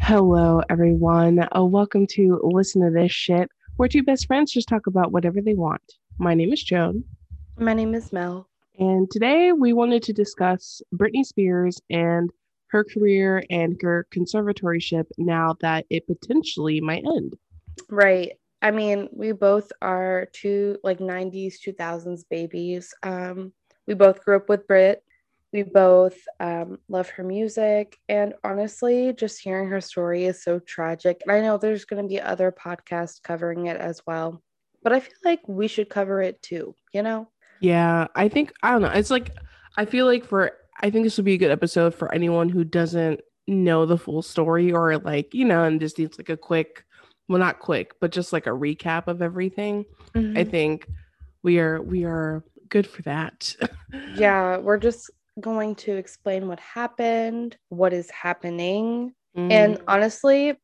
Hello, everyone. Uh, welcome to Listen to This Shit, where two best friends just talk about whatever they want. My name is Joan. My name is Mel. And today we wanted to discuss Britney Spears and her career and her conservatorship now that it potentially might end. Right. I mean, we both are two like 90s, 2000s babies. Um, we both grew up with Brit. We both um, love her music. And honestly, just hearing her story is so tragic. And I know there's going to be other podcasts covering it as well. But I feel like we should cover it too, you know? Yeah, I think, I don't know. It's like, I feel like for, I think this would be a good episode for anyone who doesn't know the full story or like, you know, and just needs like a quick, well, not quick, but just like a recap of everything. Mm-hmm. I think we are, we are good for that. yeah, we're just going to explain what happened, what is happening, mm. and honestly,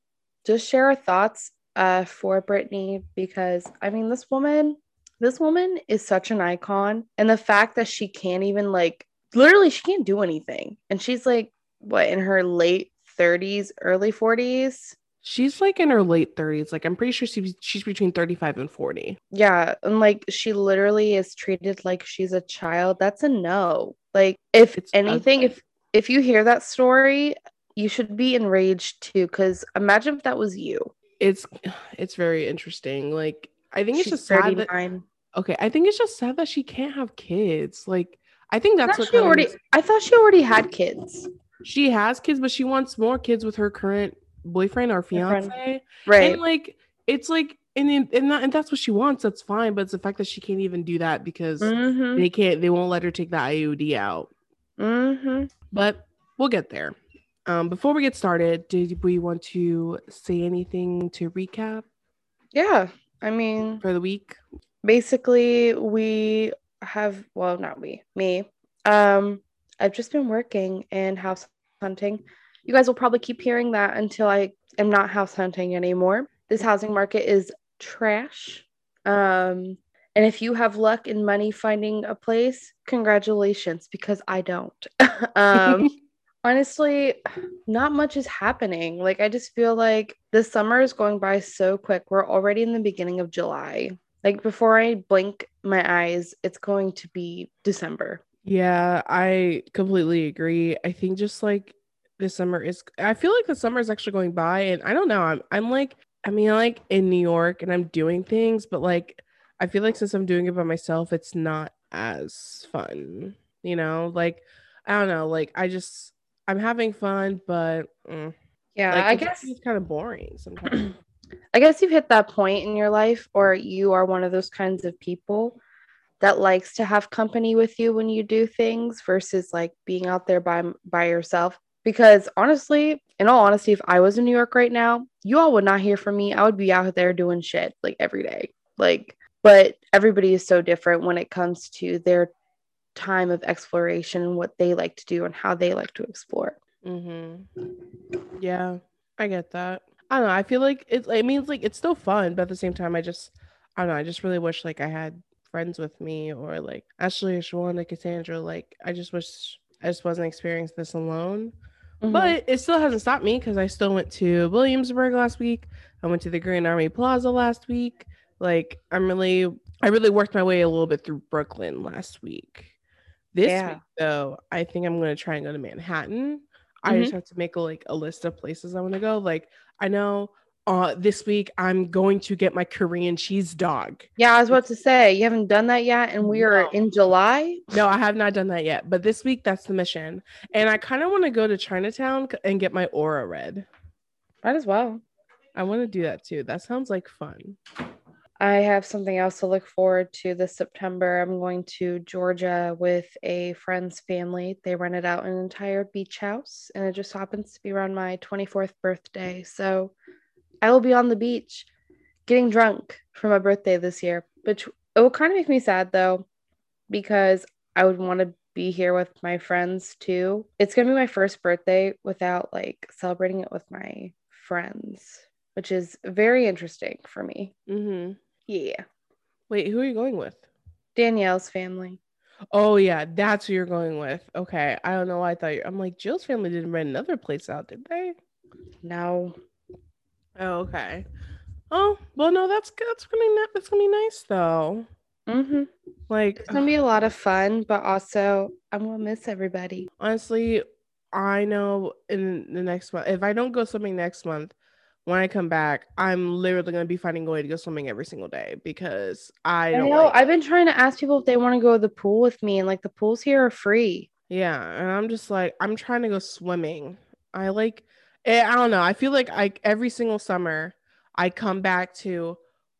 just share our thoughts uh, for Britney because I mean, this woman, this woman is such an icon, and the fact that she can't even like literally, she can't do anything, and she's like what in her late 30s, early 40s. She's like in her late 30s. Like I'm pretty sure she's she's between 35 and 40. Yeah, and like she literally is treated like she's a child. That's a no. Like if it's anything ugly. if if you hear that story, you should be enraged too cuz imagine if that was you. It's it's very interesting. Like I think she's it's just 39. sad that, Okay, I think it's just sad that she can't have kids. Like I think that's what she already I thought she already had kids. She has kids, but she wants more kids with her current boyfriend or fiance. Right. And like it's like and and, that, and that's what she wants. That's fine, but it's the fact that she can't even do that because mm-hmm. they can't. They won't let her take the IUD out. Mm-hmm. But we'll get there. Um, before we get started, did we want to say anything to recap? Yeah, I mean, for the week, basically, we have well, not we, me. Um, I've just been working and house hunting. You guys will probably keep hearing that until I am not house hunting anymore. This housing market is trash. Um, and if you have luck and money finding a place, congratulations, because I don't. um, honestly, not much is happening. Like, I just feel like the summer is going by so quick. We're already in the beginning of July. Like, before I blink my eyes, it's going to be December. Yeah, I completely agree. I think just like this summer is I feel like the summer is actually going by and I don't know. I'm I'm like I mean, like in New York and I'm doing things, but like I feel like since I'm doing it by myself, it's not as fun. You know, like I don't know, like I just I'm having fun, but mm, yeah, like, I guess it's kind of boring sometimes. I guess you've hit that point in your life, or you are one of those kinds of people that likes to have company with you when you do things versus like being out there by by yourself because honestly, in all honesty, if I was in New York right now, you all would not hear from me. I would be out there doing shit like every day. Like, but everybody is so different when it comes to their time of exploration and what they like to do and how they like to explore. Mm-hmm. Yeah, I get that. I don't know. I feel like it, it means like it's still fun, but at the same time, I just, I don't know. I just really wish like I had friends with me or like Ashley or Shawana, Cassandra. Like, I just wish I just wasn't experiencing this alone. Mm-hmm. But it still hasn't stopped me because I still went to Williamsburg last week. I went to the Grand Army Plaza last week. Like I'm really, I really worked my way a little bit through Brooklyn last week. This yeah. week, though, I think I'm gonna try and go to Manhattan. Mm-hmm. I just mm-hmm. have to make a, like a list of places I want to go. Like I know uh, this week I'm going to get my Korean cheese dog. Yeah, I was about to say you haven't done that yet, and we are no. in July. No, I have not done that yet. But this week that's the mission, and I kind of want to go to Chinatown and get my aura red. Might as well. I want to do that too. That sounds like fun. I have something else to look forward to this September. I'm going to Georgia with a friend's family. They rented out an entire beach house, and it just happens to be around my 24th birthday. So I will be on the beach getting drunk for my birthday this year. which it will kind of make me sad though, because I would want to be here with my friends too. It's gonna be my first birthday without like celebrating it with my friends, which is very interesting for me. Mm-hmm. Yeah. Wait, who are you going with? Danielle's family. Oh yeah, that's who you're going with. Okay, I don't know. Why I thought you. I'm like Jill's family didn't rent another place out, did they? No. Oh, okay. Oh well, no, that's good. That's gonna be that's gonna be nice though. Mm-hmm. Like It's gonna be a lot of fun, but also I'm gonna miss everybody. honestly, I know in the next month, if I don't go swimming next month, when I come back, I'm literally gonna be finding a way to go swimming every single day because I I know. like I've been trying to ask people if they want to go to the pool with me, and like the pools here are free. Yeah, and I'm just like I'm trying to go swimming. I like eh, I don't know. I feel like I every single summer I come back to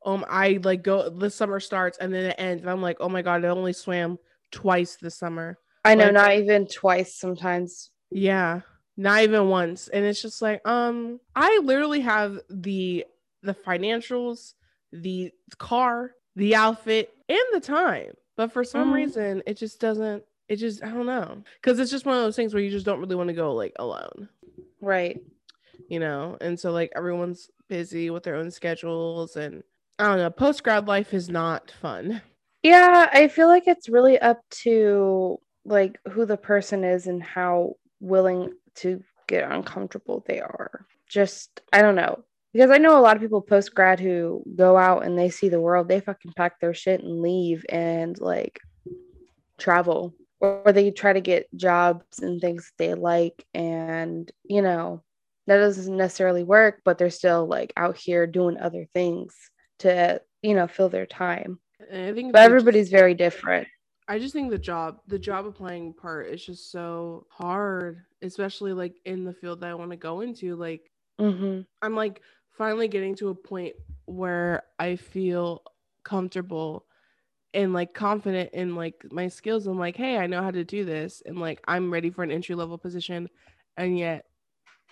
um I like go the summer starts and then it ends and I'm like, "Oh my god, I only swam twice this summer." I know, Like- not even twice sometimes. Yeah, not even once. And it's just like, um I literally have the the financials, the car, the outfit, and the time. But for some Mhm. reason, it just doesn't it just I don't know. Cuz it's just one of those things where you just don't really want to go like alone, Right. you know? And so like everyone's busy with their own schedules and I don't know, post grad life is not fun. Yeah, I feel like it's really up to like who the person is and how willing to get uncomfortable they are. Just I don't know. Because I know a lot of people post grad who go out and they see the world, they fucking pack their shit and leave and like travel. Or they try to get jobs and things they like and you know, that doesn't necessarily work, but they're still like out here doing other things to, you know, fill their time. I think But they just- everybody's very different. I just think the job, the job applying part is just so hard, especially like in the field that I want to go into. Like, hmm I'm like finally getting to a point where I feel comfortable and like confident in like my skills. I'm like, hey, I know how to do this, and like I'm ready for an entry level position, and yet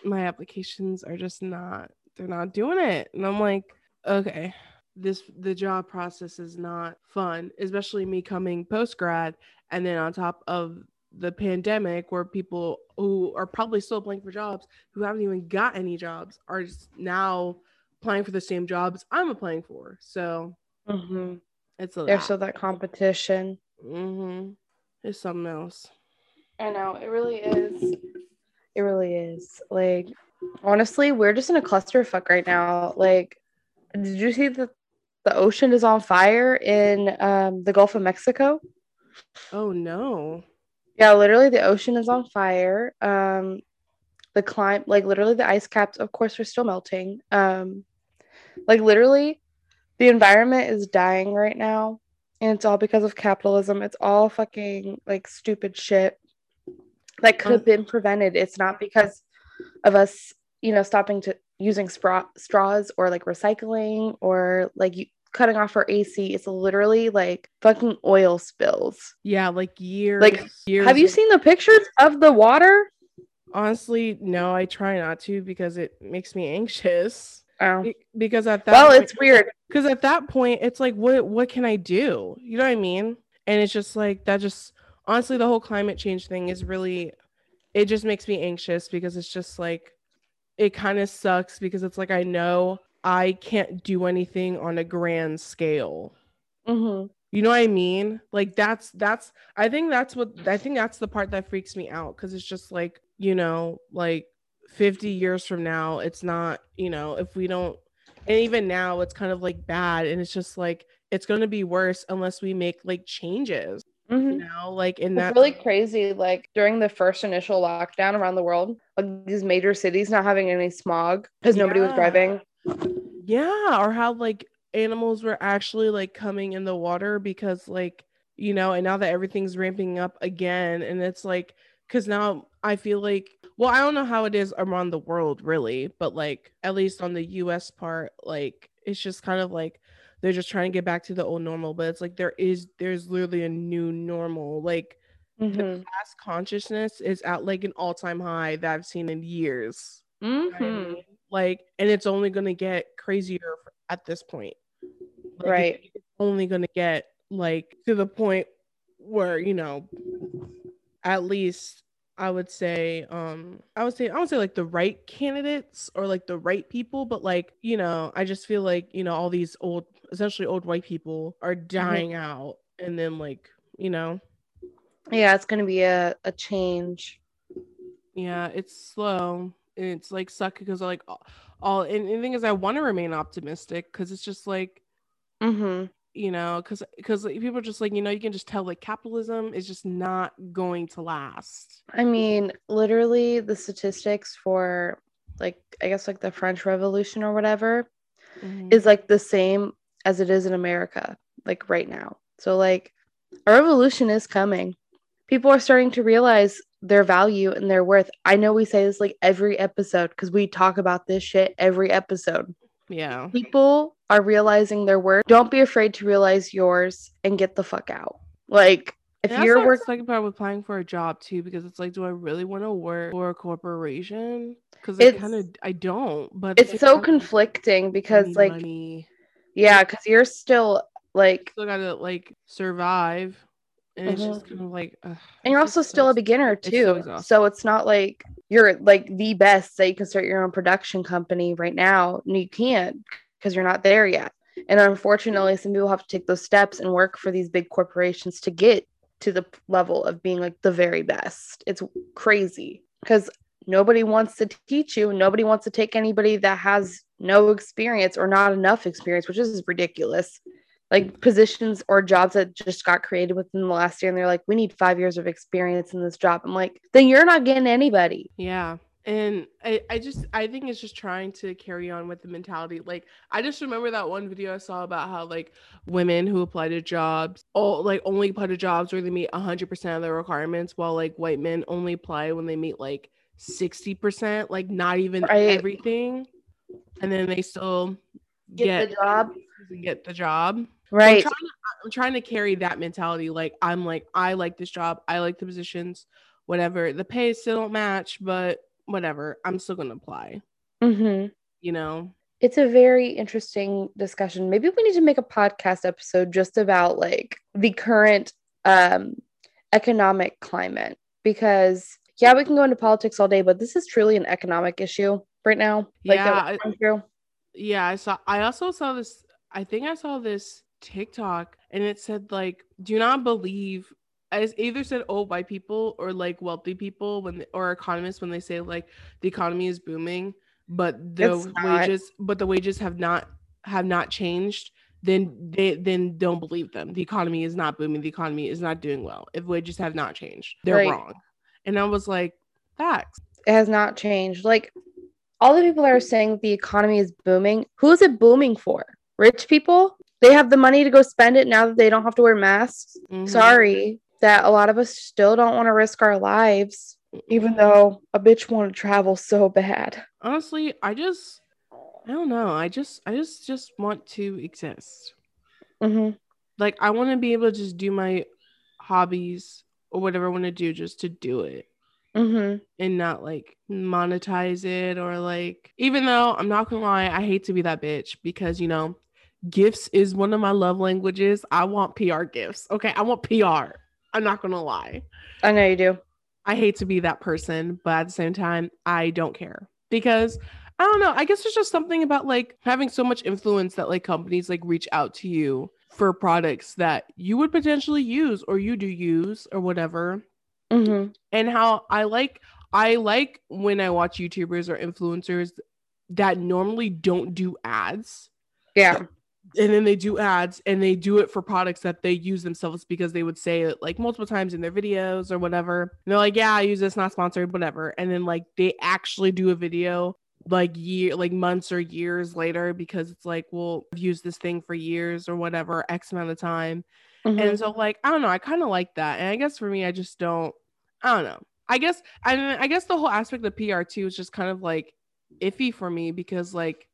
my applications are just not. They're not doing it, and I'm like, okay, this the job process is not fun, especially me coming post grad, and then on top of the pandemic where people who are probably still applying for jobs who haven't even got any jobs are now applying for the same jobs I'm applying for. So hmm it's a There's lot. still that competition. mm-hmm. It's something else. I know it really is. It really is. Like honestly, we're just in a clusterfuck right now. Like, did you see that the ocean is on fire in um, the Gulf of Mexico? Oh no. Yeah, literally the ocean is on fire. Um, the climb, like literally the ice caps, of course, are still melting. Um, like literally, the environment is dying right now, and it's all because of capitalism. It's all fucking like stupid shit that could have Um, been prevented. It's not because of us, you know, stopping to using straw straws or like recycling or like you, cutting off our AC. It's literally like fucking oil spills. Yeah, like years. Like, years Have you of- seen the pictures of the water? Honestly, no. I try not to because it makes me anxious. Oh. Be- Because at that Well, point, it's weird. because at that point it's like what what can i do? You know what i mean? And it's just like that just honestly the whole climate change thing is really it just makes me anxious because it's just like it kind of sucks because it's like i know i can't do anything on a grand scale. Hmm you know what i mean? Like that's that's i think that's what i think that's the part that freaks me out because it's just like you know like 50 years from now it's not you know if we don't and even now it's kind of like bad and it's just like it's going to be worse unless we make like changes you hmm know like in It's that really crazy. Like during the first initial lockdown around the world, like these major cities not having any smog because nobody was driving. yeah or how like animals were actually like coming in the water because like you know and now that everything's ramping up again and it's like because now i feel like well i don't know how it is around the world really but like at least on the us part like it's just kind of like they're just trying to get back to the old normal but it's like there is there's literally a new normal like Mhm. class consciousness is at like an all-time high that i've seen in years You know what I Mhm. mean? Like, and it's only gonna get crazier at this point. Like, Right. It's only gonna get like to the point where you know, at least I would say, um, I would say, I would say like the right candidates or like the right people, but like you know, I just feel like you know all these old essentially old white people are dying out and then like you know Yeah, it's gonna be a, a change. yeah it's slow and it's like suck because like all, all and, and the thing is i want to remain optimistic because it's just like Mm-hmm. You know because because people are just like you know you can just tell like capitalism is just not going to last I mean, literally the statistics for like I guess like the French Revolution or whatever Mhm. is like the same as it is in America, like right now. So like a revolution is coming. People are starting to realize their value and their worth. I know we say this like every episode because we talk about this shit every episode. Yeah People are realizing their worth. Don't be afraid to realize yours and get the fuck out. Like if And you're working it's like about applying for a job too, because it's like, do I really want to work for a corporation? Because I It's- kind of I don't. But at it's so conflicting because like money. yeah, because you're still like still gotta like survive, and it's Mhm. just kind of like. ugh, and you're also still so a beginner it's so too. so it's not like you're like the best that you can start your own production company right now. And you can't because you're not there yet. And unfortunately, some people have to take those steps and work for these big corporations to get to the level of being like the very best. It's crazy because nobody wants to teach you. Nobody wants to take anybody that has no experience or not enough experience, which is ridiculous. Like positions or jobs that just got created within the last year, and they're like, we need five years of experience in this job. I'm like, then you're not getting anybody. Yeah. And I, I just I think it's just trying to carry on with the mentality. Like I just remember that one video I saw about how like women who apply to jobs all like only apply to jobs where they meet hundred percent of their requirements, while like white men only apply when they meet like sixty percent, like not even Right. everything. And then they still Get, get the job. get the job. So I'm Right. trying, to, I'm trying to carry that mentality. Like I'm like, I like this job. I like the positions, whatever. The pay still don't match, but whatever. I'm still gonna apply. hmm You know? It's a very interesting discussion. Maybe we need to make a podcast episode just about like the current um, economic climate because yeah, we can go into politics all day, but this is truly an economic issue right now. Like Yeah, I- we're going through. Yeah, I saw I also saw this I think I saw this TikTok and it said like do not believe as either said old white people or like wealthy people when or economists when they say like the economy is booming but the wages but the wages have not have not changed then they then don't believe them the economy is not booming the economy is not doing well if wages have not changed they're Right. wrong and i was like facts It has not changed. Like all the people that are saying the economy is booming, who is it booming for? Rich people? They have the money to go spend it now that they don't have to wear masks. Mhm. Sorry that a lot of us still don't want to risk our lives, even though a bitch want to travel so bad. honestly i just i don't know i just i just just want to exist hmm like i want to be able to just do my hobbies or whatever i want to do just to do it hmm and not like monetize it or like even though i'm not gonna lie i hate to be that bitch because you know gifts is one of my love languages i want pr gifts okay i want pr i'm not gonna lie I know you do. I hate to be that person, but at the same time, I don't care because I don't know. I guess there's just something about like having so much influence that like companies like reach out to you for products that you would potentially use or you do use or whatever. hmm And how I like I like when I watch YouTubers or influencers that normally don't do ads Yeah. And then they do ads and they do it for products that they use themselves because they would say it like multiple times in their videos or whatever. And they're like, yeah, I use this, not sponsored, whatever. And then like they actually do a video like year like months or years later because it's like, well, I've used this thing for years or whatever, X amount of time. Mhm. And so like, I don't know, I kind of like that. And I guess for me, I just don't, I don't know. I guess I mean, I guess the whole aspect of PR too is just kind of like iffy for me because like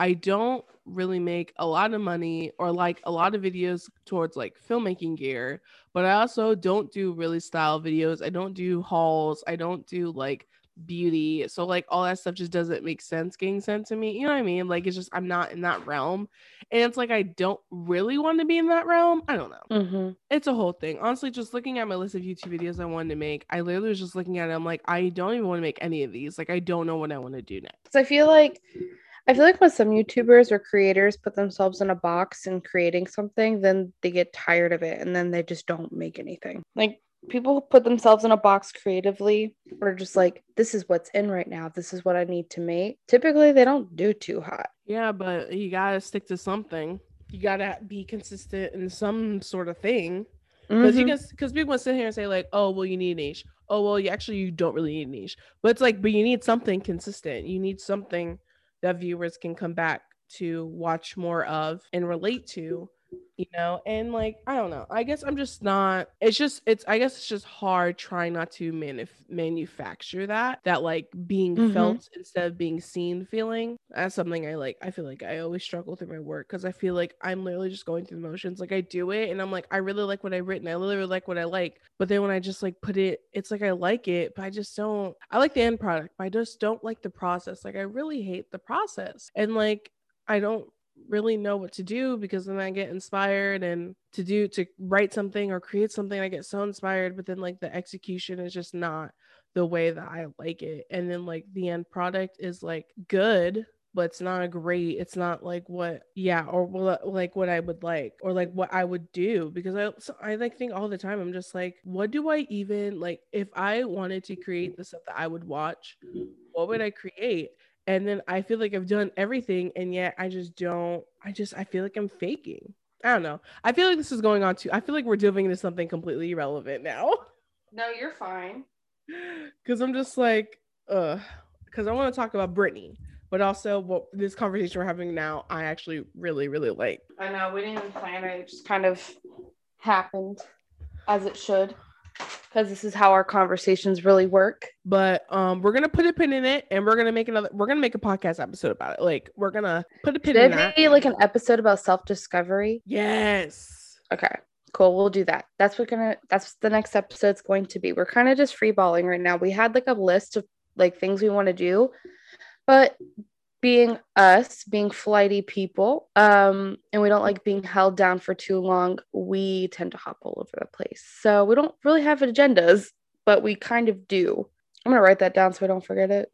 I don't really make a lot of money or like a lot of videos towards like filmmaking gear, but I also don't do really style videos. I don't do hauls. I don't do like beauty. So like all that stuff just doesn't make sense getting sent to me. You know what I mean? Like it's just I'm not in that realm. And it's like I don't really want to be in that realm. I don't know. Mhm. It's a whole thing. Honestly, just looking at my list of YouTube videos I wanted to make, I literally was just looking at it. I'm like, I don't even want to make any of these. Like I don't know what I want to do next. 'Cause I feel like I feel like when some YouTubers or creators put themselves in a box and creating something, then they get tired of it and then they just don't make anything. Like people put themselves in a box creatively or just like, this is what's in right now. This is what I need to make. Typically, they don't do too hot. Yeah, but you gotta stick to something. You gotta be consistent in some sort of thing. Because you Mhm. can, because people sit here and say like, oh, well, you need a niche. Oh, well, you actually you don't really need a niche. But it's like, but you need something consistent. You need something that viewers can come back to watch more of and relate to. You know, and like I don't know. I guess I'm just not. It's just it's. I guess it's just hard trying not to manuf- manufacture that that like being Mhm. felt instead of being seen feeling. That's something I like. I feel like I always struggle through my work because I feel like I'm literally just going through the motions. Like I do it and I'm like, I really like what I've written. I literally like what I like. But then when I just like put it, it's like I like it, but I just don't. I like the end product, but I just don't like the process. Like I really hate the process. And like I don't really know what to do because then I get inspired and to do to write something or create something I get so inspired but then like the execution is just not the way that I like it. And then like the end product is like good but it's not a great. It's not like what yeah or like what I would like or like what I would do because I so I like think all the time I'm just like what do I even like if I wanted to create the stuff that I would watch what would I create and then I feel like I've done everything and yet I just don't I just I feel like I'm faking. I don't know. I feel like this is going on too. I feel like we're delving into something completely irrelevant now. No, you're fine. Cause I'm just like, uh, because I want to talk about Britney, but also what this conversation we're having now, I actually really, really like. I know we didn't even plan it. It just kind of happened as it should. Because this is how our conversations really work. But um, we're gonna put a pin in it, and we're gonna make another. We're gonna make a podcast episode about it. Like we're gonna put a pin Should in it that. like an episode about self discovery? Yes. Okay, cool. We'll do that. That's what gonna. That's the next episode's going to be. We're kind of just free balling right now. We had like a list of like things we want to do, but being us, being flighty people, um, and we don't like being held down for too long, we tend to hop all over the place. So we don't really have agendas, but we kind of do. I'm gonna write that down so I don't forget it.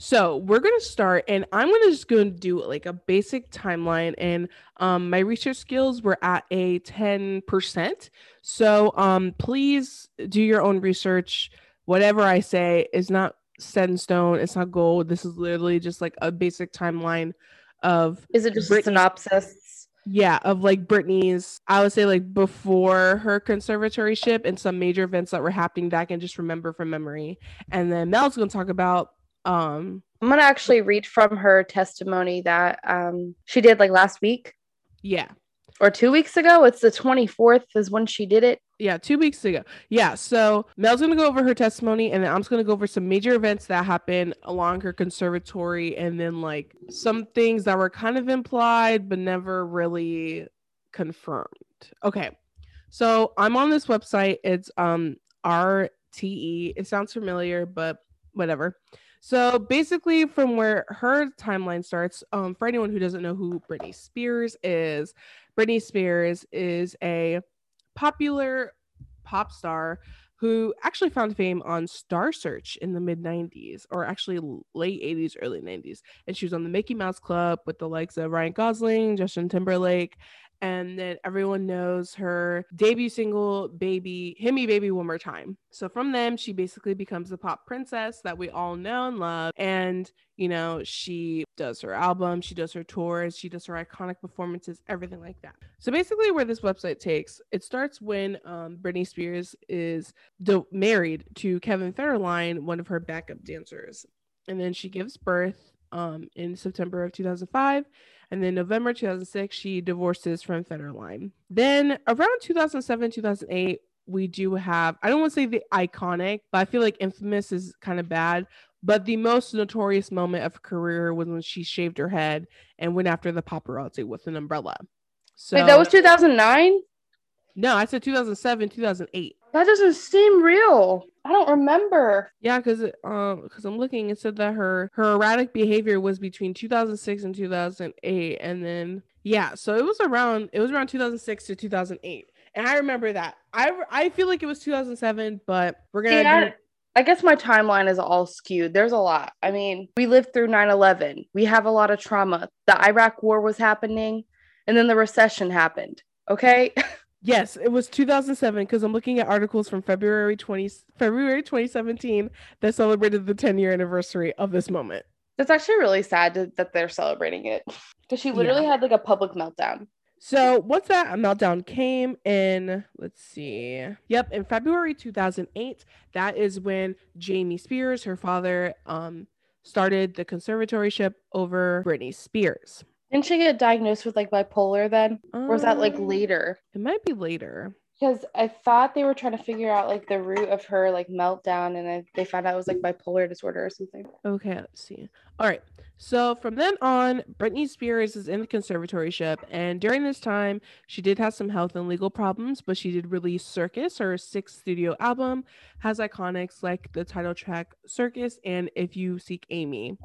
So we're gonna start, and I'm gonna just gonna do like a basic timeline. And um, my research skills were at a 10%. So um, please do your own research. Whatever I say is not set in stone. It's not gold. This is literally just like a basic timeline of Is it just a synopsis? yeah of like Britney's. I would say like before her conservatorship and some major events that were happening that I can just remember from memory. And then Mel's gonna talk about um I'm gonna actually read from her testimony that um she did like last week yeah or two weeks ago. It's the 24th is when she did it. Yeah, two weeks ago. Yeah, so Mel's gonna go over her testimony, and then I'm just gonna go over some major events that happened along her conservatory, and then like some things that were kind of implied but never really confirmed. Okay, so I'm on this website. It's um RTE. It sounds familiar, but whatever. So basically, from where her timeline starts, um, for anyone who doesn't know who Britney Spears is, Britney Spears is a popular pop star who actually found fame on Star Search in the mid 90s, or actually late 80s, early 90s. And she was on the Mickey Mouse Club with the likes of Ryan Gosling, Justin Timberlake. And then everyone knows her debut single, Baby, Hit Me Baby One More Time. So from them, she basically becomes the pop princess that we all know and love. And, you know, she does her album, she does her tours, she does her iconic performances, everything like that. So basically, where this website takes, it starts when um, Britney Spears is do- married to Kevin Federline, one of her backup dancers. And then she gives birth um, in September of 2005. And then November 2006, she divorces from Federline. Then around 2007, 2008, we do have, I don't want to say the iconic, but I feel like infamous is kind of bad. But the most notorious moment of her career was when she shaved her head and went after the paparazzi with an umbrella. So Wait, that was 2009. no, I said 2007, 2008. That doesn't seem real. I don't remember. Yeah, because um, because I'm looking, it said that her her erratic behavior was between 2006 and 2008, and then yeah, so it was around it was around 2006 to 2008, and I remember that. I I feel like it was 2007, but we're gonna See, do, I, I guess my timeline is all skewed. There's a lot. I mean, we lived through 9 11. We have a lot of trauma. The Iraq war was happening, and then the recession happened. Okay. Yes, it was 2007 because I'm looking at articles from February 20 February 2017 that celebrated the 10 year anniversary of this moment. That's actually really sad to, that they're celebrating it because she literally Yeah. had like a public meltdown. So once that meltdown came in, let's see. Yep, in February 2008, that is when Jamie Spears, her father, um, started the conservatorship over Britney Spears. Didn't she get diagnosed with like bipolar then? Or was that like Um, later? It might be later. Because I thought they were trying to figure out like the root of her like meltdown and I, they found out it was like bipolar disorder or something. Okay, let's see. All right. So from then on, Britney Spears is in the conservatorship, and during this time, she did have some health and legal problems, but she did release Circus, her sixth studio album, has iconics like the title track Circus and If You Seek Amy.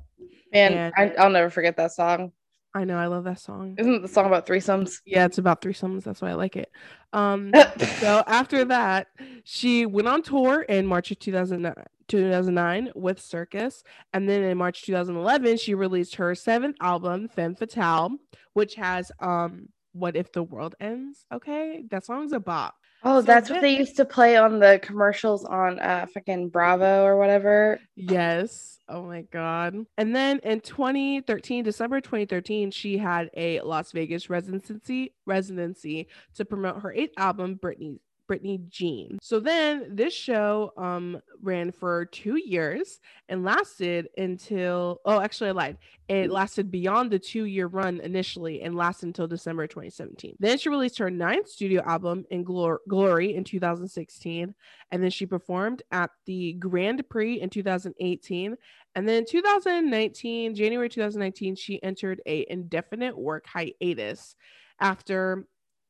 Man, And- I, I'll never forget that song. I know I love that song. Isn't it the song about threesomes? Yeah, it's about threesomes. That's why I like it. Um, so after that, she went on tour in March of 2009, 2009 with Circus. And then in March 2011, she released her seventh album, Femme Fatale, which has um What If the World Ends? Okay, that song's a bop. Oh, So that's what they used to play on the commercials on uh fucking Bravo or whatever. Yes. Oh my God. And then in 2013, December 2013, she had a Las Vegas residency residency to promote her eighth album, Britney Britney Jean. So then this show um ran for two years and lasted until oh actually I lied. It lasted beyond the two-year run initially and lasted until December 2017. Then she released her ninth studio album in Glor- Glory in 2016 and then she performed at the Grand Prix in 2018 and then in 2019 January 2019 she entered a indefinite work hiatus after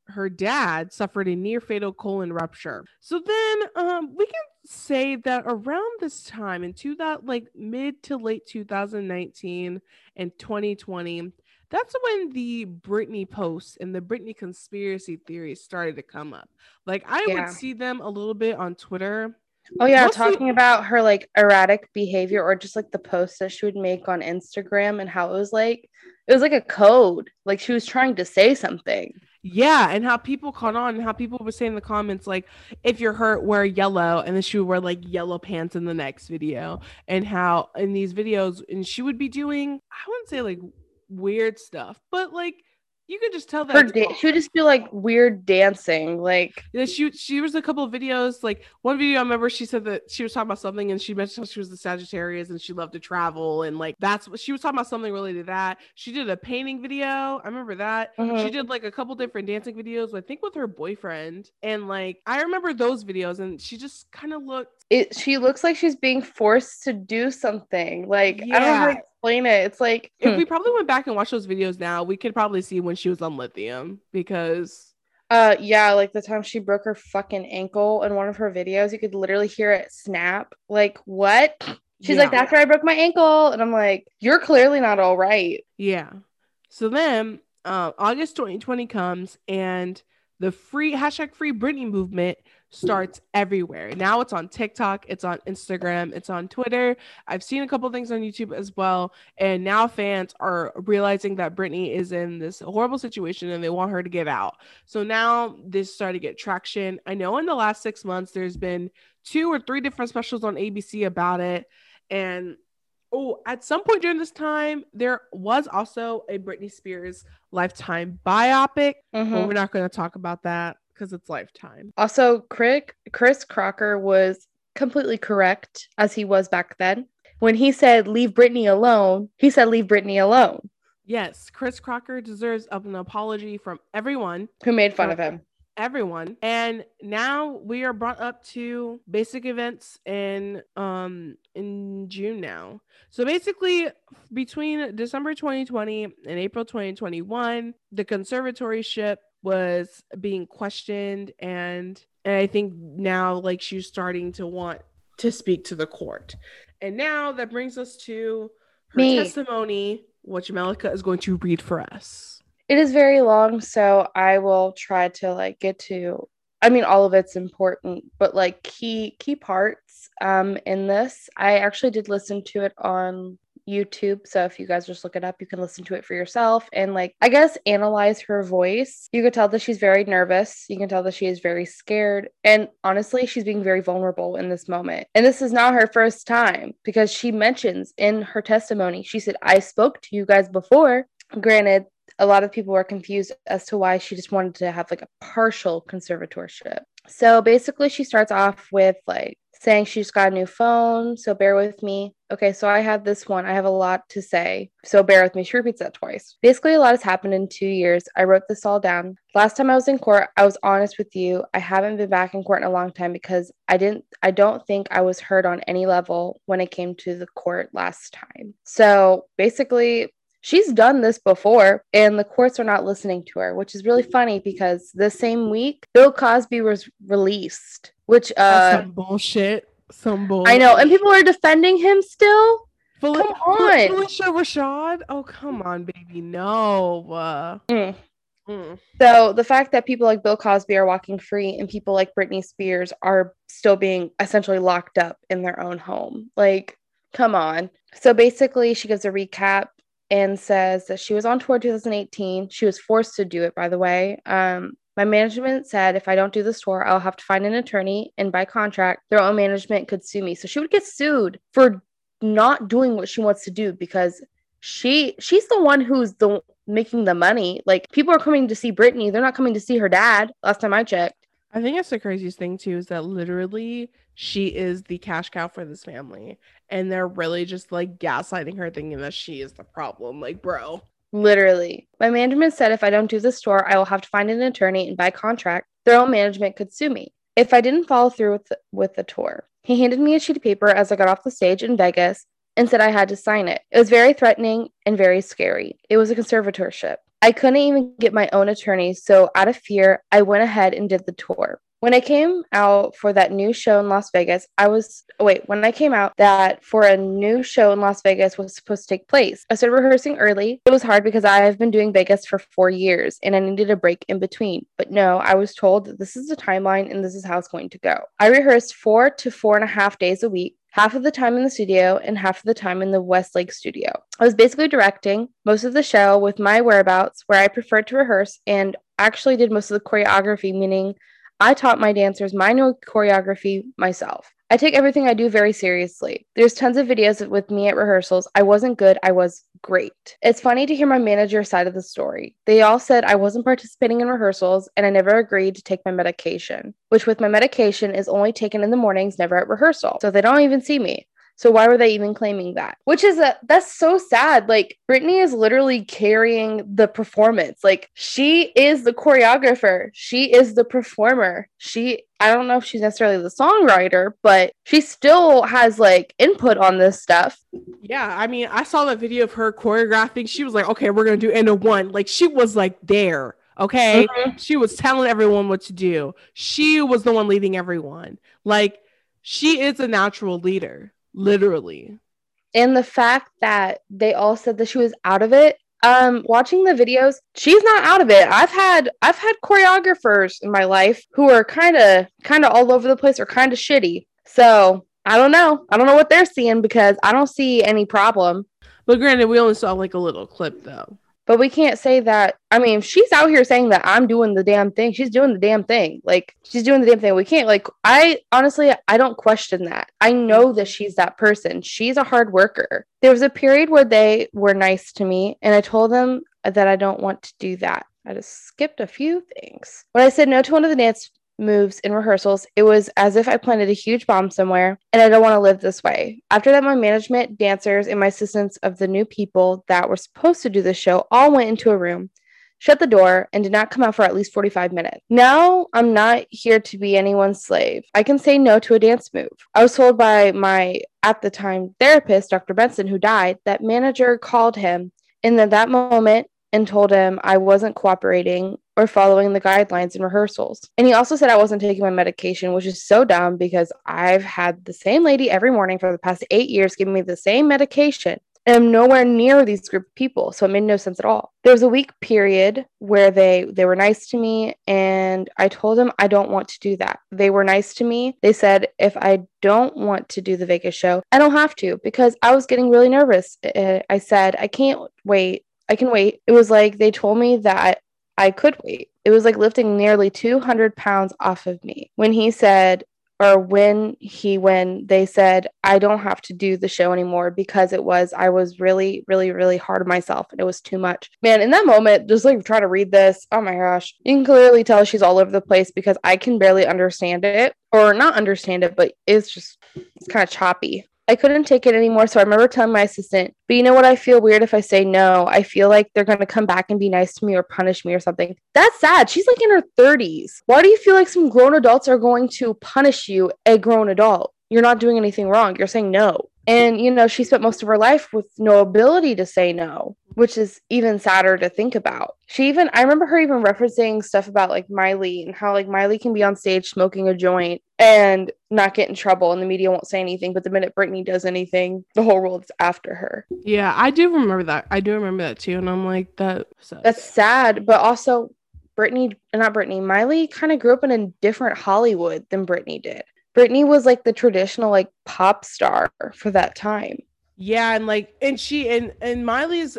her dad suffered a near fatal colon rupture so then um we can say that around this time in two that like mid to late 2019 and 2020 that's when the Britney posts and the Britney conspiracy theories started to come up. Like I Yeah. would see them a little bit on Twitter. Oh yeah, Mostly- talking about her like erratic behavior or just like the posts that she would make on Instagram and how it was like it was like a code. Like she was trying to say something. Yeah, and how people caught on and how people were saying in the comments like if you're hurt wear yellow and then she would wear like yellow pants in the next video and how in these videos and she would be doing I wouldn't say like weird stuff, but like you could just tell that Her da- she would just do like weird dancing. Like Yeah, she she was a couple of videos. Like one video, I remember she said that she was talking about something, and she mentioned how she was the Sagittarius and she loved to travel, and like that's what she was talking about something related to that. She did a painting video. I remember that. She mhm. did like a couple different dancing videos, I think with her boyfriend, and like I remember those videos, and she just kind of looked. It she looks like she's being forced to do something. Like I don't know how to explain it. It's like If hmm. we probably went back and watched those videos now, we could probably see when she was on lithium because Uh yeah, like the time she broke her fucking ankle in one of her videos, you could literally hear it snap. Like, what? She's like, Yeah. that's where I broke my ankle. And I'm like, you're clearly not all right. Yeah. So then uh, August 2020 comes and the free hashtag free Britney movement starts everywhere. Now it's on TikTok, it's on Instagram, it's on Twitter. I've seen a couple things on YouTube as well. And now fans are realizing that Britney is in this horrible situation and they want her to get out. So now this started to get traction. I know in the last six months there's been two or three different specials on ABC about it. And Oh, at some point during this time, there was also a Britney Spears Lifetime biopic. Mhm. But we're not going to talk about that because it's Lifetime. Also, Chris Crocker was completely correct as he was back then. When he said leave Britney alone, he said leave Britney alone. Yes, Chris Crocker deserves an apology from everyone, Who made fun of him? Everyone. And now we are brought up to basic events in um in June now. So basically between December 2020 and April 2021, the conservatorship was being questioned and and I think now like she's starting to want to speak to the court. And now that brings us to her Me. testimony, which Melika is going to read for us. It is very long, so I will try to like get to I mean all of it's important, but like key key parts um, in this. I actually did listen to it on YouTube. So if you guys just look it up, you can listen to it for yourself and, like, I guess analyze her voice. You could tell that she's very nervous. You can tell that she is very scared. And honestly, she's being very vulnerable in this moment. And this is not her first time because she mentions in her testimony, she said, I spoke to you guys before. Granted, a lot of people were confused as to why she just wanted to have like a partial conservatorship. So basically, she starts off with like saying she's got a new phone. So bear with me. Okay, so I have this one. I have a lot to say. So bear with me. She repeats that twice. Basically, a lot has happened in two years. I wrote this all down. Last time I was in court, I was honest with you. I haven't been back in court in a long time because I didn't, I don't think I was heard on any level when it came to the court last time. So basically, she's done this before and the courts are not listening to her which is really funny because the same week bill cosby was released which uh some bullshit. Some bullshit i know and people are defending him still? Fel- come on. Phylicia Rashad? Oh come on baby no. Uh, mm. Mm. So the fact that people like Bill Cosby are walking free and people like Britney Spears are still being essentially locked up in their own home, like, come on. So basically, she gives a recap and says that she was on tour 2018. She was forced to do it, by the way. Um, my management said if I don't do this tour, I'll have to find an attorney, and by contract, their own management could sue me. So she would get sued for not doing what she wants to do because she she's the one who's the making the money. Like people are coming to see Britney, they're not coming to see her dad. Last time I checked. I think that's the craziest thing too is that literally she is the cash cow for this family, and they're really just like gaslighting her, thinking that she is the problem. Like, bro, literally. My management said if I don't do this tour, I will have to find an attorney, and by contract, their own management could sue me if I didn't follow through with the, with the tour. He handed me a sheet of paper as I got off the stage in Vegas and said I had to sign it. It was very threatening and very scary. It was a conservatorship. I couldn't even get my own attorney, so out of fear, I went ahead and did the tour. When I came out for that new show in Las Vegas, I was wait, when I came out that for a new show in Las Vegas was supposed to take place. I started rehearsing early. It was hard because I have been doing Vegas for four years and I needed a break in between. But no, I was told that this is the timeline and this is how it's going to go. I rehearsed four to four and a half days a week half of the time in the studio and half of the time in the Westlake studio. I was basically directing most of the show with my whereabouts, where I preferred to rehearse and actually did most of the choreography, meaning I taught my dancers my new choreography myself. I take everything I do very seriously. There's tons of videos with me at rehearsals. I wasn't good, I was great. It's funny to hear my manager's side of the story. They all said I wasn't participating in rehearsals and I never agreed to take my medication, which with my medication is only taken in the mornings, never at rehearsal. So they don't even see me. So why were they even claiming that? Which is a that's so sad. Like Britney is literally carrying the performance. Like she is the choreographer. She is the performer. She I don't know if she's necessarily the songwriter, but she still has like input on this stuff. Yeah, I mean, I saw that video of her choreographing. She was like, "Okay, we're gonna do end of one." Like she was like there. Okay, mm-hmm. she was telling everyone what to do. She was the one leading everyone. Like she is a natural leader literally. And the fact that they all said that she was out of it um watching the videos she's not out of it. I've had i've had choreographers in my life who are kind of kind of all over the place or kind of shitty. So i don't know. I don't know what they're seeing because i don't see any problem. But granted we only saw like a little clip though but we can't say that. I mean, she's out here saying that I'm doing the damn thing. She's doing the damn thing. Like, she's doing the damn thing. We can't, like, I honestly, I don't question that. I know that she's that person. She's a hard worker. There was a period where they were nice to me, and I told them that I don't want to do that. I just skipped a few things. When I said no to one of the dance moves in rehearsals, it was as if I planted a huge bomb somewhere, and I don't want to live this way. After that, my management, dancers, and my assistants of the new people that were supposed to do the show all went into a room, shut the door, and did not come out for at least 45 minutes. Now, I'm not here to be anyone's slave. I can say no to a dance move. I was told by my, at the time, therapist, Dr. Benson, who died, that manager called him. And at that moment, and told him I wasn't cooperating or following the guidelines in rehearsals. And he also said I wasn't taking my medication, which is so dumb because I've had the same lady every morning for the past eight years giving me the same medication. and I'm nowhere near these group of people. So it made no sense at all. There was a week period where they they were nice to me and I told them I don't want to do that. They were nice to me. They said if I don't want to do the Vegas show, I don't have to because I was getting really nervous. Eh, I said I can't wait. I can wait. It was like they told me that I could wait. It was like lifting nearly 200 pounds off of me. When he said, or when he when they said I don't have to do the show anymore because it was I was really really really hard on myself and it was too much. Man, in that moment just like trying to read this, oh my gosh. You can clearly tell she's all over the place because I can barely understand it or not understand it, but it's just it's kind of choppy. I couldn't take it anymore. So I remember telling my assistant, but you know what? I feel weird if I say no. I feel like they're going to come back and be nice to me or punish me or something. That's sad. She's like in her 30s. Why do you feel like some grown adults are going to punish you, a grown adult? You're not doing anything wrong. You're saying no. And, you know, she spent most of her life with no ability to say no, which is even sadder to think about. She even, I remember her even referencing stuff about like Miley and how like Miley can be on stage smoking a joint and not get in trouble and the media won't say anything. But the minute Britney does anything, the whole world's after her. Yeah, I do remember that. I do remember that too. And I'm like, that that's sad. But also, Britney, not Britney, Miley kind of grew up in a different Hollywood than Britney did. Britney was like the traditional like pop star for that time. Yeah, and like and she and and Miley's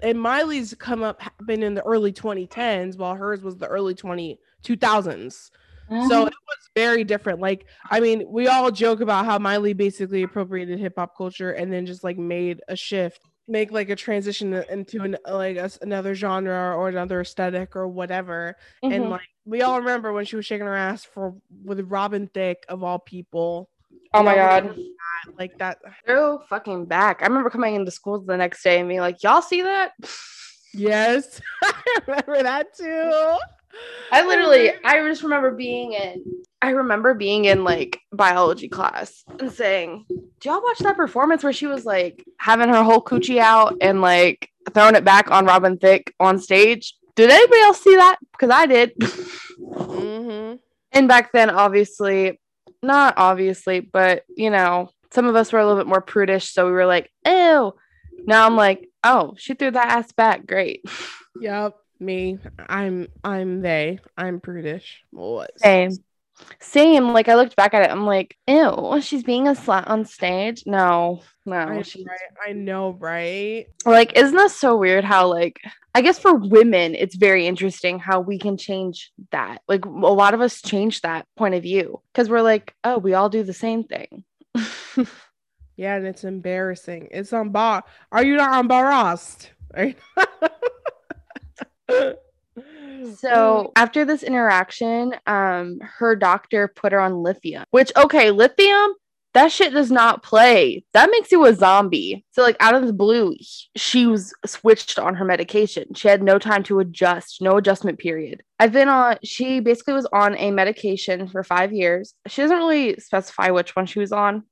and Miley's come up been in the early 2010s while hers was the early 20 2000s. Mm-hmm. So it was very different. Like, I mean, we all joke about how Miley basically appropriated hip hop culture and then just like made a shift, make like a transition into an like a, another genre or another aesthetic or whatever. Mm-hmm. And like we all remember when she was shaking her ass for with Robin Thicke of all people. Oh my god. Like that. Throw fucking back. I remember coming into school the next day and being like, Y'all see that? Yes. I remember that too. I literally I just remember being in I remember being in like biology class and saying, Do y'all watch that performance where she was like having her whole coochie out and like throwing it back on Robin Thicke on stage? Did anybody else see that? Because I did. mm-hmm. And back then, obviously, not obviously, but you know, some of us were a little bit more prudish. So we were like, ew. Now I'm like, oh, she threw that ass back. Great. Yep. Me. I'm I'm they. I'm prudish. What? Same. Same. Like I looked back at it, I'm like, ew, she's being a slut on stage. No, no. I, right. I know, right? Like, isn't that so weird how like I guess for women, it's very interesting how we can change that. Like a lot of us change that point of view because we're like, oh, we all do the same thing. yeah, and it's embarrassing. It's on bar. Are you not embarrassed? Right? So after this interaction, um, her doctor put her on lithium, which okay, lithium, that shit does not play. That makes you a zombie. So like out of the blue, she was switched on her medication. She had no time to adjust, no adjustment period. I've been on she basically was on a medication for 5 years. She doesn't really specify which one she was on,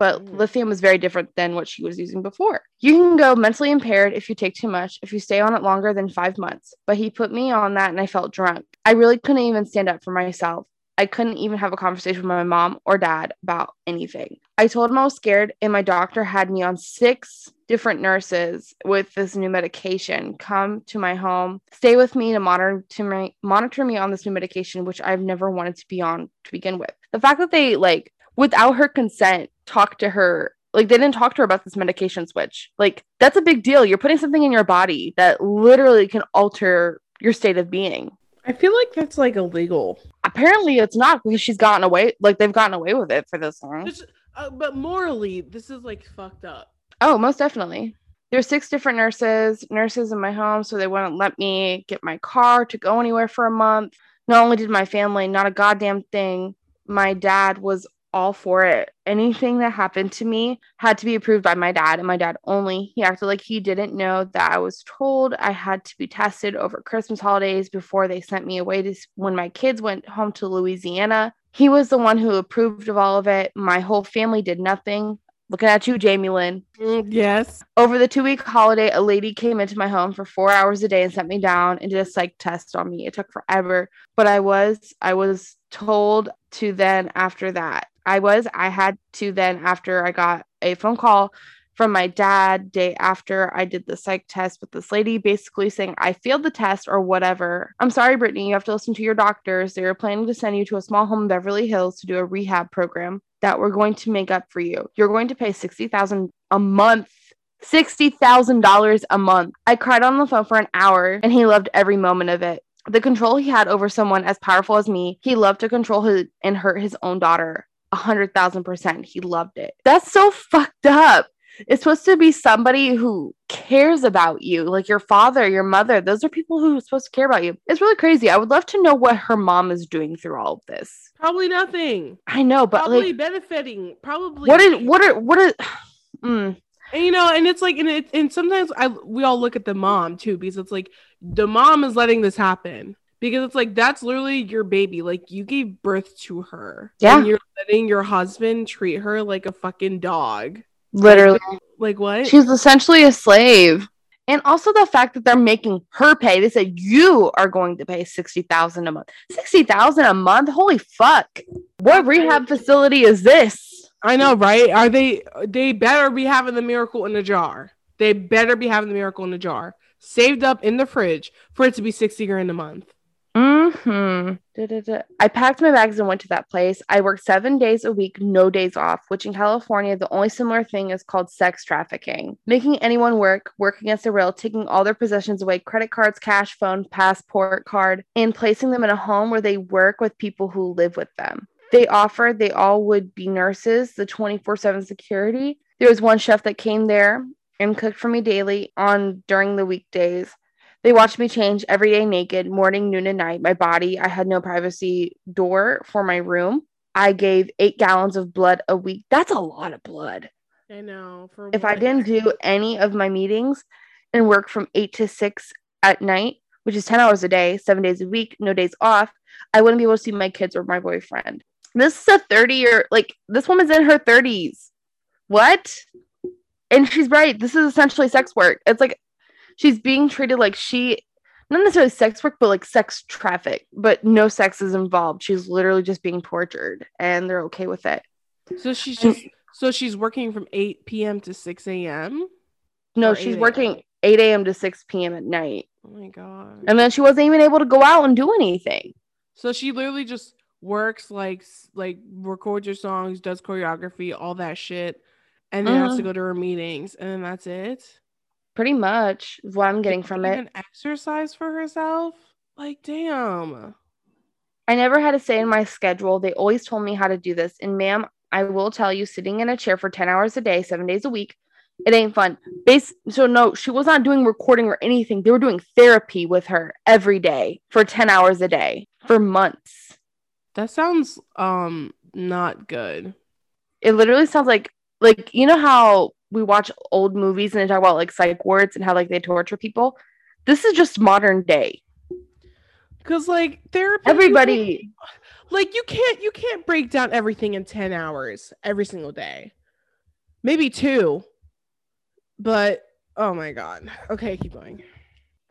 but mm. lithium was very different than what she was using before. You can go mentally impaired if you take too much, if you stay on it longer than five months. But he put me on that and I felt drunk. I really couldn't even stand up for myself. I couldn't even have a conversation with my mom or dad about anything. I told him I was scared, and my doctor had me on six different nurses with this new medication. Come to my home, stay with me to monitor to me, monitor me on this new medication, which I've never wanted to be on to begin with. The fact that they like without her consent talk to her like they didn't talk to her about this medication switch like that's a big deal. You're putting something in your body that literally can alter your state of being. I feel like that's like illegal apparently it's not because she's gotten away like they've gotten away with it for this long. Uh, but morally this is like fucked up. Oh most definitely. There's six different nurses nurses in my home so they wouldn't let me get my car to go anywhere for a month. Not only did my family not a goddamn thing my dad was all for it. Anything that happened to me had to be approved by my dad and my dad only. He acted like he didn't know that I was told I had to be tested over Christmas holidays before they sent me away to when my kids went home to Louisiana. He was the one who approved of all of it. My whole family did nothing. Looking at you, Jamie Lynn. Mm, yes. Over the two week holiday, a lady came into my home for four hours a day and sent me down and did a psych test on me. It took forever, but I was I was told to then after that I was I had to then after I got a phone call from my dad day after I did the psych test with this lady, basically saying I failed the test or whatever. I'm sorry, Britney, you have to listen to your doctors. They are planning to send you to a small home in Beverly Hills to do a rehab program that we're going to make up for you. You're going to pay sixty thousand a month. $60,000 a month. I cried on the phone for an hour and he loved every moment of it. The control he had over someone as powerful as me, he loved to control his and hurt his own daughter. A hundred thousand percent. He loved it. That's so fucked up it's supposed to be somebody who cares about you, like your father, your mother. Those are people who are supposed to care about you. It's really crazy. I would love to know what her mom is doing through all of this. Probably nothing. I know, but Probably like, benefiting. Probably. what is what are what are? Mm, And you know, and it's like, and it, and sometimes I we all look at the mom too because it's like the mom is letting this happen because it's like that's literally your baby. Like you gave birth to her. Yeah. And you're letting your husband treat her like a fucking dog. literally, Like what? she's essentially a slave. And also the fact that they're making her pay. They said you are going to pay sixty thousand a month. Sixty thousand a month. Holy fuck! What rehab facility is this? I know, right? Are they? They better be having the miracle in a jar. They better be having the miracle in a jar, saved up in the fridge for it to be sixty grand a month. Hmm. I packed my bags and went to that place. I worked seven days a week, no days off, which in California, the only similar thing is called sex trafficking. Making anyone work, work against the rail, taking all their possessions away credit cards, cash, phone, passport card, and placing them in a home where they work with people who live with them. They offered they all would be nurses, the 24 7 security. There was one chef that came there and cooked for me daily on during the weekdays. They watched me change every day naked, morning, noon, and night. My body, I had no privacy door for my room. I gave eight gallons of blood a week. That's a lot of blood. I know. If I didn't do any of my meetings and work from eight to six at night, which is 10 hours a day, seven days a week, no days off, I wouldn't be able to see my kids or my boyfriend. This is a 30 year, like, this woman's in her 30s. What? And she's right. This is essentially sex work. It's like she's being treated like she, not necessarily sex work, but like sex traffic, but no sex is involved. She's literally just being tortured and they're okay with it. so she's just so she's working from eight p.m. to six a.m. No, she's 8 working 8 a.m. to 6 p.m. at night. Oh my god. And then she wasn't even able to go out and do anything. So she literally just works like like records her songs, does choreography, all that shit, and then has to Mhm. go to her meetings, and then that's it. Pretty much what I'm getting from it. Exercise for herself. Like damn. I never had a say in my schedule. They always told me how to do this. And ma'am, I will tell you, sitting in a chair for 10 hours a day, seven days a week, it ain't fun. Base so no, she was not doing recording or anything. They were doing therapy with her every day for 10 hours a day for months. That sounds um not good. It literally sounds like like you know how we watch old movies and they talk about like psych wards and how like they torture people. This is just modern day. Cause like therapy, Everybody like you can't you can't break down everything in 10 hours every single day. Maybe two. But oh my god. Okay, keep going.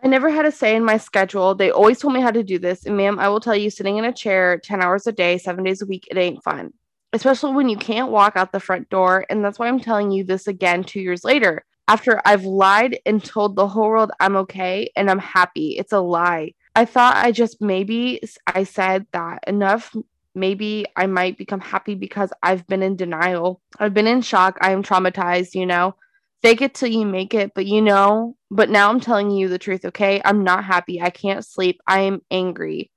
I never had a say in my schedule. They always told me how to do this. And ma'am, I will tell you, sitting in a chair 10 hours a day, seven days a week, it ain't fun. Especially when you can't walk out the front door. And that's why I'm telling you this again two years later. After I've lied and told the whole world I'm okay and I'm happy. It's a lie. I thought I just maybe I said that enough. Maybe I might become happy because I've been in denial. I've been in shock. I am traumatized, you know fake it till you make it but you know but now i'm telling you the truth okay i'm not happy i can't sleep i am angry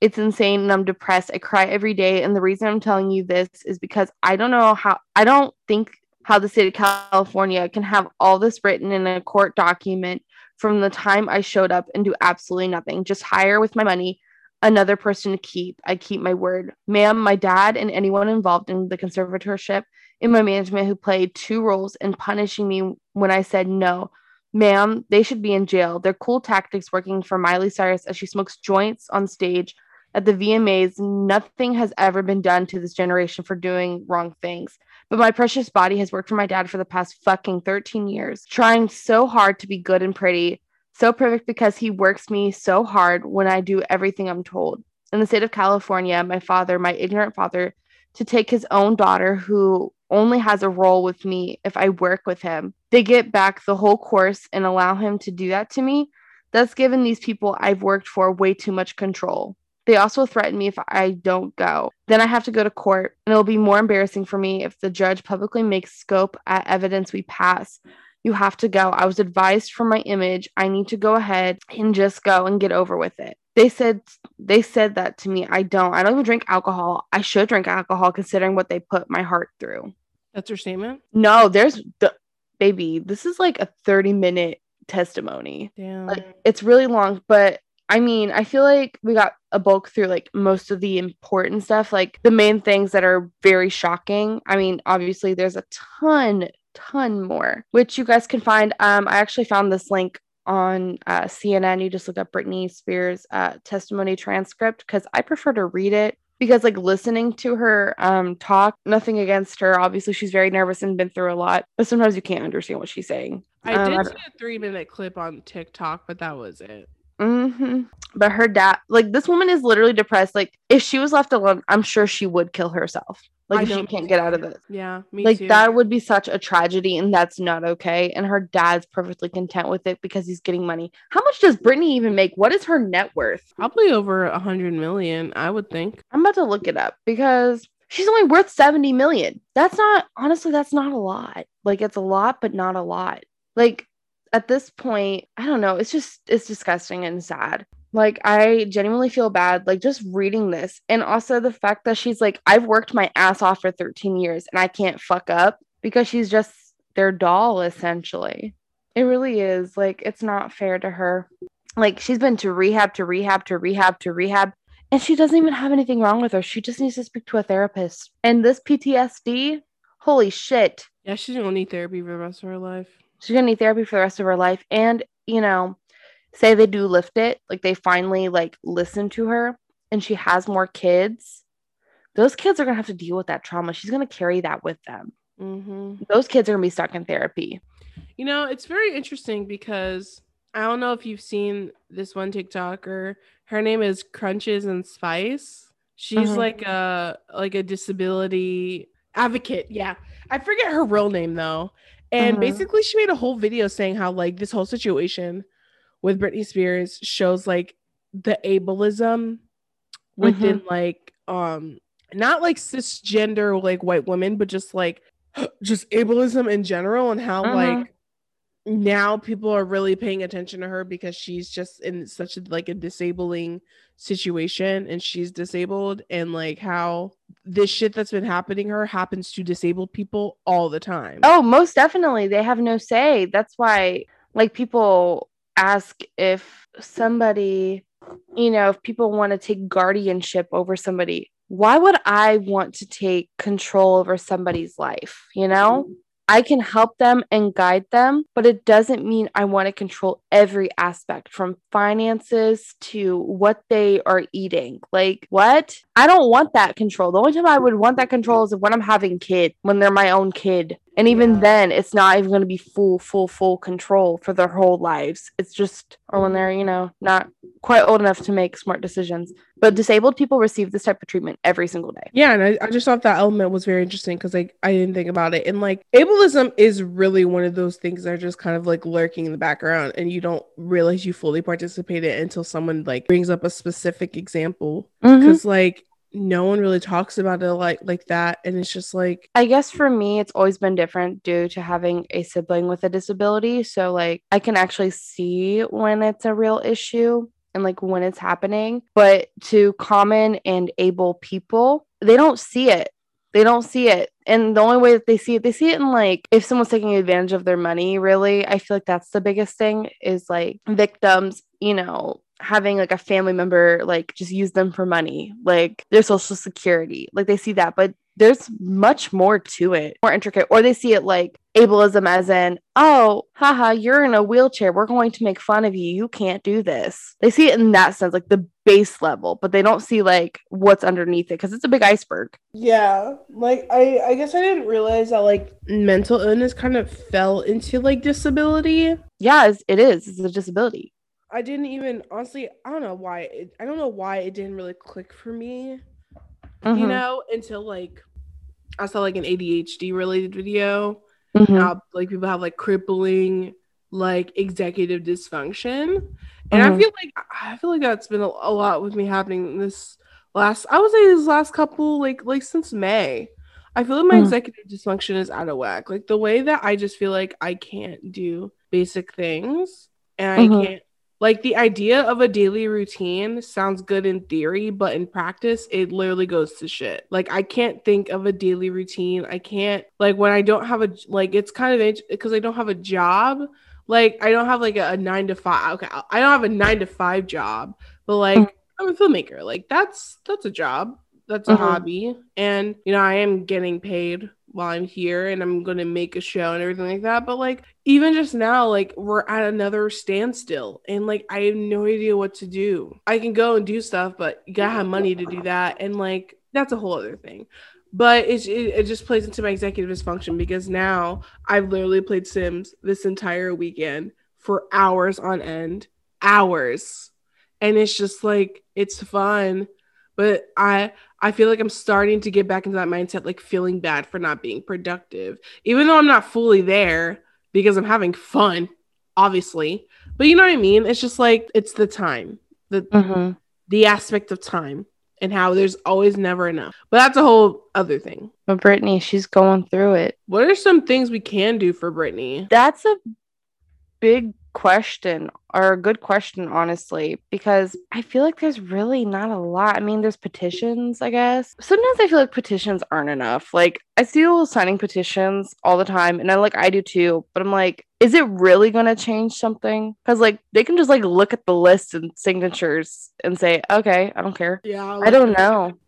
it's insane and i'm depressed. I cry every day. And the reason i'm telling you this is because i don't know how i don't think how the state of california can have all this written in a court document from the time i showed up and do absolutely nothing. Just hire with my money another person to keep. I keep my word. Ma'am my dad and anyone involved in the conservatorship in my management who played two roles in punishing me when I said no. Ma'am, they should be in jail. They're cool tactics working for Miley Cyrus as she smokes joints on stage at the VMAs. Nothing has ever been done to this generation for doing wrong things. But my precious body has worked for my dad for the past fucking 13 years, trying so hard to be good and pretty, so perfect because he works me so hard when I do everything I'm told. In the state of California, my father, my ignorant father, to take his own daughter who only has a role with me if I work with him. They get back the whole course and allow him to do that to me. That's given these people I've worked for way too much control. They also threaten me if I don't go. Then I have to go to court, and it'll be more embarrassing for me if the judge publicly makes scope at evidence we pass. You have to go. I was advised for my image. I need to go ahead and just go and get over with it. They said they said that to me. I don't. I don't even drink alcohol. I should drink alcohol considering what they put my heart through. That's your statement? No, there's the baby. This is like a 30 minute testimony. Damn. Like it's really long, but I mean, I feel like we got a bulk through like most of the important stuff, like the main things that are very shocking. I mean, obviously there's a ton, ton more, which you guys can find. Um, I actually found this link on uh, CNN. You just look up Britney Spears' uh, testimony transcript because I prefer to read it because like listening to her um talk nothing against her obviously she's very nervous and been through a lot but sometimes you can't understand what she's saying I Um, did I see a three minute clip on TikTok, but that was it. Hmm But her dad, like this woman is literally depressed. Like if she was left alone, I'm sure she would kill herself. Like I if she can't get out of this. Yeah, me like too. that would be such a tragedy, and that's not okay. And her dad's perfectly content with it because he's getting money. How much does Britney even make? What is her net worth? Probably over a hundred million, I would think. I'm about to look it up because she's only worth 70 million. That's not honestly, that's not a lot. Like it's a lot, but not a lot. Like at this point, I don't know. It's just it's disgusting and sad. Like I genuinely feel bad like just reading this and also the fact that she's like I've worked my ass off for 13 years and I can't fuck up because she's just their doll essentially. It really is like it's not fair to her. Like she's been to rehab to rehab to rehab to rehab and she doesn't even have anything wrong with her. She just needs to speak to a therapist. And this PTSD, holy shit. Yeah, she's gonna need therapy for the rest of her life. She's gonna need therapy for the rest of her life. And, you know, say they do lift it, like they finally like listen to her and she has more kids. Those kids are gonna have to deal with that trauma. She's gonna carry that with them. Mm-hmm. Those kids are gonna be stuck in therapy. You know, it's very interesting because I don't know if you've seen this one TikToker. Her name is Crutches and Spice. She's Mhm. like a like a disability advocate. Yeah. I forget her real name though. And Mhm. basically she made a whole video saying how like this whole situation with Britney Spears shows like the ableism within like um not like cisgender like white women, but just like just ableism in general and how Mhm. like now people are really paying attention to her because she's just in such a, like a disabling situation and she's disabled and like how this shit that's been happening her happens to disabled people all the time. Oh, most definitely. They have no say. That's why, like, people ask if somebody, you know, if people want to take guardianship over somebody, why would I want to take control over somebody's life? You know? I can help them and guide them, but it doesn't mean I want to control every aspect from finances to what they are eating. Like, what? I don't want that control. The only time I would want that control is when I'm having kid, when they're my own kid. And even Yeah. then, it's not even going to be full, full, full control for their whole lives. It's just, oh, or when they're, you know, not quite old enough to make smart decisions. But disabled people receive this type of treatment every single day. Yeah, and I, I just thought that element was very interesting because like I didn't think about it. And like ableism is really one of those things that are just kind of like lurking in the background and you don't realize you fully participate in it until someone like brings up a specific example. Mm-hmm. Because like no one really talks about it like like that. And it's just like I guess for me, it's always been different due to having a sibling with a disability. So, like, I can actually see when it's a real issue and like when it's happening. But to common and able people, they don't see it. They don't see it. And the only way that they see it, they see it in like if someone's taking advantage of their money, really. I feel like that's the biggest thing is like victims, you know, having like a family member like just use them for money, like their social security. Like they see that, but there's much more to it, more intricate. Or they see it like ableism as in, oh, haha, you're in a wheelchair. We're going to make fun of you. You can't do this. They see it in that sense, like the base level, but they don't see like what's underneath it because it's a big iceberg. Yeah, like I I guess I didn't realize that like mental illness kind of fell into like disability. Yeah, it's, it is. A disability. I didn't even honestly I don't know why it, I don't know why it didn't really click for me, you Mhm. know, until like I saw like an ADHD related video. Mhm. How like people have like crippling like executive dysfunction, and I Mhm. feel like I feel like that's been a, a lot with me happening this last. I would say this last couple like like since May. I feel like my Mhm. executive dysfunction is out of whack. Like the way that I just feel like I can't do basic things, and I Mhm. can't like the idea of a daily routine sounds good in theory, but in practice, it literally goes to shit. Like I can't think of a daily routine. I can't like when I don't have a like it's kind of because I don't have a job. Like I don't have like a, a nine to five. Okay, I don't have a nine to five job, but like I'm a filmmaker. Like that's that's a job. That's a Mhm. hobby, and you know I am getting paid while I'm here, and I'm gonna make a show and everything like that. But like even just now, like we're at another standstill, and like I have no idea what to do. I can go and do stuff, but you gotta have money to do that, and like that's a whole other thing. But it's, it, it just plays into my executive dysfunction because now I've literally played Sims this entire weekend for hours on end, hours, and it's just like it's fun, but I I feel like I'm starting to get back into that mindset, like feeling bad for not being productive, even though I'm not fully there because I'm having fun, obviously. But you know what I mean? It's just like it's the time, the Mhm. the aspect of time, and how there's always never enough. But that's a whole other thing. But Britney, she's going through it. What are some things we can do for Britney? That's a big question or a good question, honestly, because I feel like there's really not a lot. I mean, there's petitions, I guess. Sometimes I feel like petitions aren't enough. Like, I see people signing petitions all the time, and I like, I do too, but I'm like, is it really going to change something? Because, like, they can just like look at the list and signatures and say, okay, I don't care. Yeah, I don't know.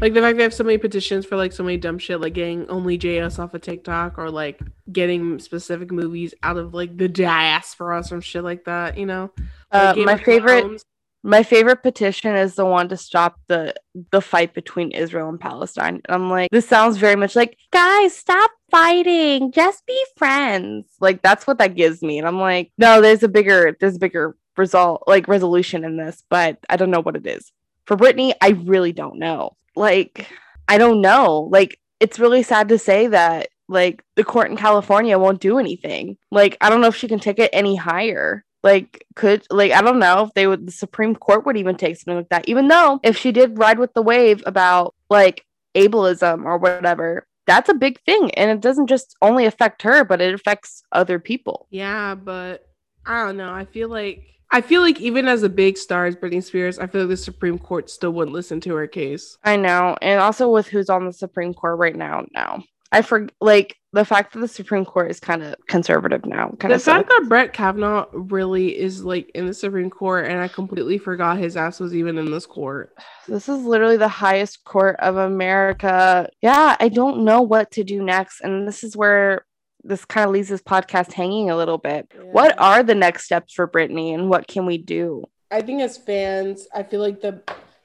Like the fact they have so many petitions for like so many dumb shit, like getting only JS off of TikTok or like getting specific movies out of like the diaspora or some shit like that, you know? Uh, Like Game my favorite Thrones. My favorite petition is the one to stop the the fight between Israel and Palestine. And I'm like, this sounds very much like, guys, stop fighting, just be friends. Like that's what that gives me. And I'm like, no, there's a bigger, there's a bigger result, like resolution in this, but I don't know what it is. For Britney, I really don't know. Like, I don't know. Like, it's really sad to say that like the court in California won't do anything. Like, I don't know if she can take it any higher like could like i don't know if they would the supreme court would even take something like that even though if she did ride with the wave about like ableism or whatever that's a big thing and it doesn't just only affect her but it affects other people Yeah, but I don't know. I feel like I feel like even as a big star as Britney Spears, I feel like the Supreme Court still wouldn't listen to her case. i know and also with who's on the supreme court right now now i for like the fact that the supreme court is kind of conservative now kind The fact that Brett Kavanaugh really is like in the Supreme Court, and I completely forgot his ass was even in this court. This is literally the highest court of America. Yeah, I don't know what to do next. And this is where this kind of leaves this podcast hanging a little bit. What are the next steps for Britney and what can we do? I think as fans, I feel like the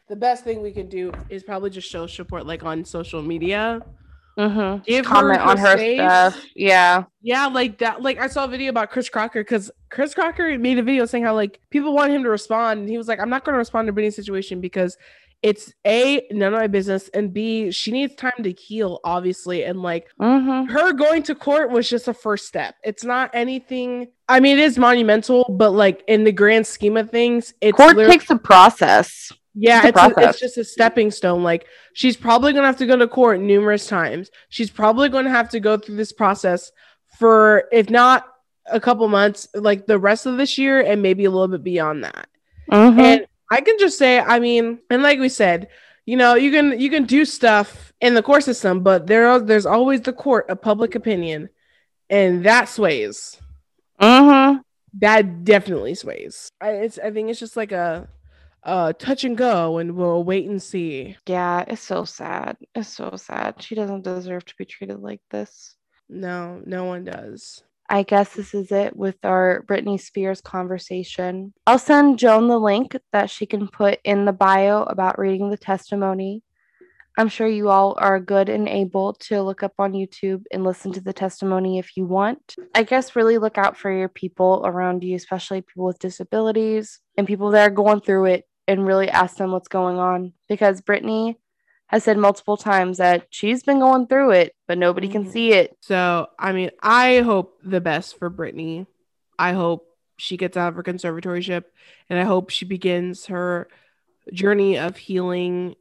the best thing we can do is probably just show support like on social media. Mm-hmm. Give her Comment on her her space. stuff. Yeah. Yeah, like that. Like I saw a video about Chris Crocker because Chris Crocker made a video saying how like people want him to respond, and he was like, "I'm not going to respond to Britney's situation because it's a none of my business, and b she needs time to heal, obviously, and like Mm-hmm. her going to court was just a first step. It's not anything. I mean, it is monumental, but like in the grand scheme of things, it's Court takes a process. yeah, It's it's, a- it's just a stepping stone. Like she's probably gonna have to go to court numerous times. She's probably gonna have to go through this process for, if not a couple months, like the rest of this year, and maybe a little bit beyond that. Mhm. And I can just say, I mean, and like we said, you know, you can you can do stuff in the court system, but there are, there's always the court of public opinion, and that sways. Uh huh. That definitely sways. I, it's I think it's just like a, a touch and go, and we'll wait and see. Yeah, it's so sad. It's so sad. She doesn't deserve to be treated like this. No, no one does. I guess this is it with our Britney Spears conversation. I'll send Joan the link that she can put in the bio about reading the testimony. I'm sure you all are good and able to look up on YouTube and listen to the testimony if you want. I guess really look out for your people around you, especially people with disabilities and people that are going through it, and really ask them what's going on because Britney has said multiple times that she's been going through it, but nobody can Mhm. see it. So, I mean, I hope the best for Britney. I hope she gets out of her conservatorship and I hope she begins her journey of healing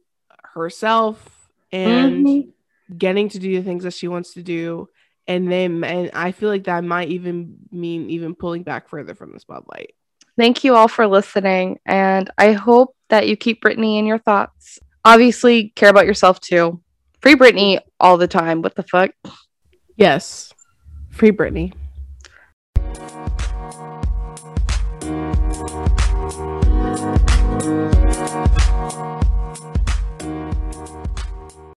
herself and Mhm. getting to do the things that she wants to do. And then, and I feel like that might even mean even pulling back further from the spotlight. Thank you all for listening, and I hope that you keep Britney in your thoughts. Obviously, care about yourself too. Free Britney all the time. What the fuck? Yes. Free Britney.